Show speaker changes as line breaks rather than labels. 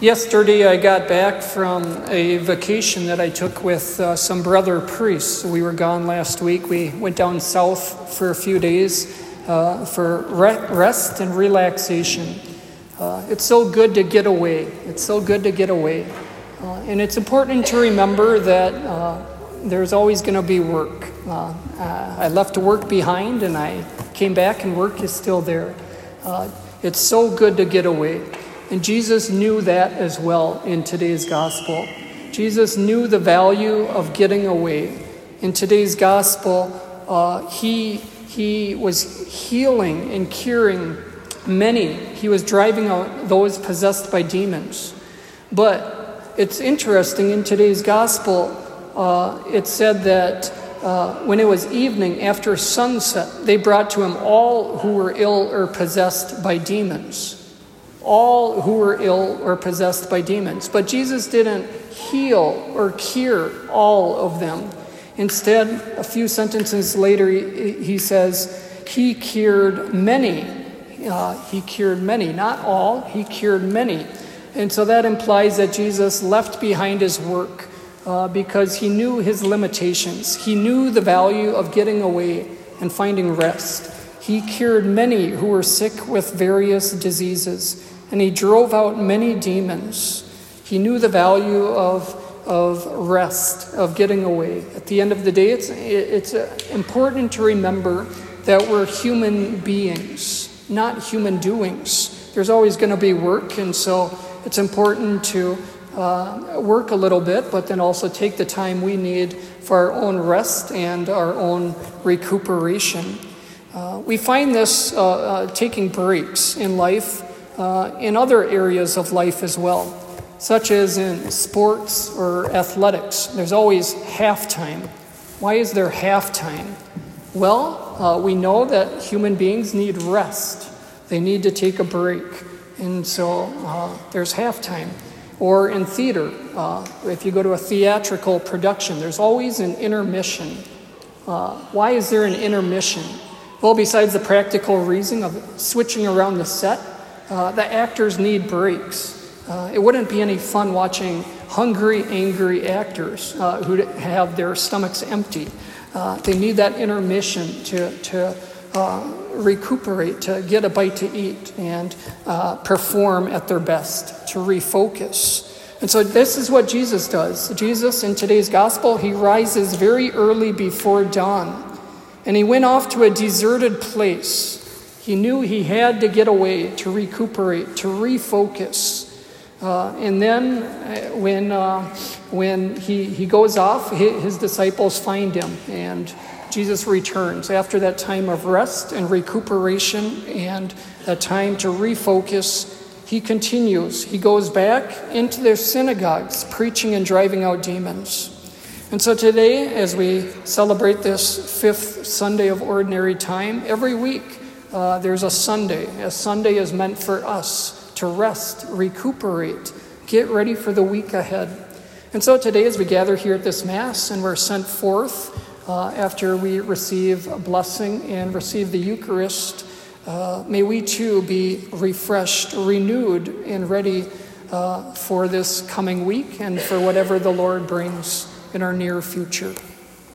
Yesterday, I got back from a vacation that I took with uh, some brother priests. We were gone last week. We went down south for a few days uh, for re- rest and relaxation. Uh, it's so good to get away. It's so good to get away. Uh, and it's important to remember that uh, there's always going to be work. Uh, I left work behind and I came back, and work is still there. it's so good to get away. And Jesus knew that as well in today's gospel. Jesus knew the value of getting away. In today's gospel, uh, he, he was healing and curing many. He was driving out those possessed by demons. But it's interesting in today's gospel, uh, it said that uh, when it was evening after sunset, they brought to him all who were ill or possessed by demons all who were ill or possessed by demons. But Jesus didn't heal or cure all of them. Instead, a few sentences later, he, says, He cured many. Uh, he cured many, not all, he cured many. And so that implies that Jesus left behind his work uh, because he knew his limitations. He knew the value of getting away and finding rest. He cured many who were sick with various diseases and he drove out many demons. He knew the value of, of rest, of getting away. At the end of the day, it's, it's important to remember that we're human beings, not human doings. There's always going to be work, and so it's important to uh, work a little bit, but then also take the time we need for our own rest and our own recuperation. Uh, we find this uh, uh taking breaks in life uh, in other areas of life as well, such as in sports or athletics. There's always halftime. Why is there halftime? Well, uh, we know that human beings need rest, they need to take a break. And so uh, there's halftime. Or in theater, uh, if you go to a theatrical production, there's always an intermission. Uh, why is there an intermission? Well, besides the practical reason of switching around the set, uh, the actors need breaks. Uh, it wouldn't be any fun watching hungry, angry actors uh, who have their stomachs empty. Uh, they need that intermission to, to uh, recuperate, to get a bite to eat, and uh, perform at their best, to refocus. And so, this is what Jesus does. Jesus, in today's gospel, he rises very early before dawn, and he went off to a deserted place he knew he had to get away to recuperate, to refocus. Uh, and then uh, when, uh, when he, he goes off, his disciples find him, and Jesus returns after that time of rest and recuperation and that time to refocus. He continues. He goes back into their synagogues, preaching and driving out demons. And so today, as we celebrate this fifth Sunday of Ordinary Time, every week uh, there's a Sunday. A Sunday is meant for us to rest, recuperate, get ready for the week ahead. And so today, as we gather here at this Mass and we're sent forth uh, after we receive a blessing and receive the Eucharist, uh, may we too be refreshed, renewed, and ready uh, for this coming week and for whatever the Lord brings in our near future.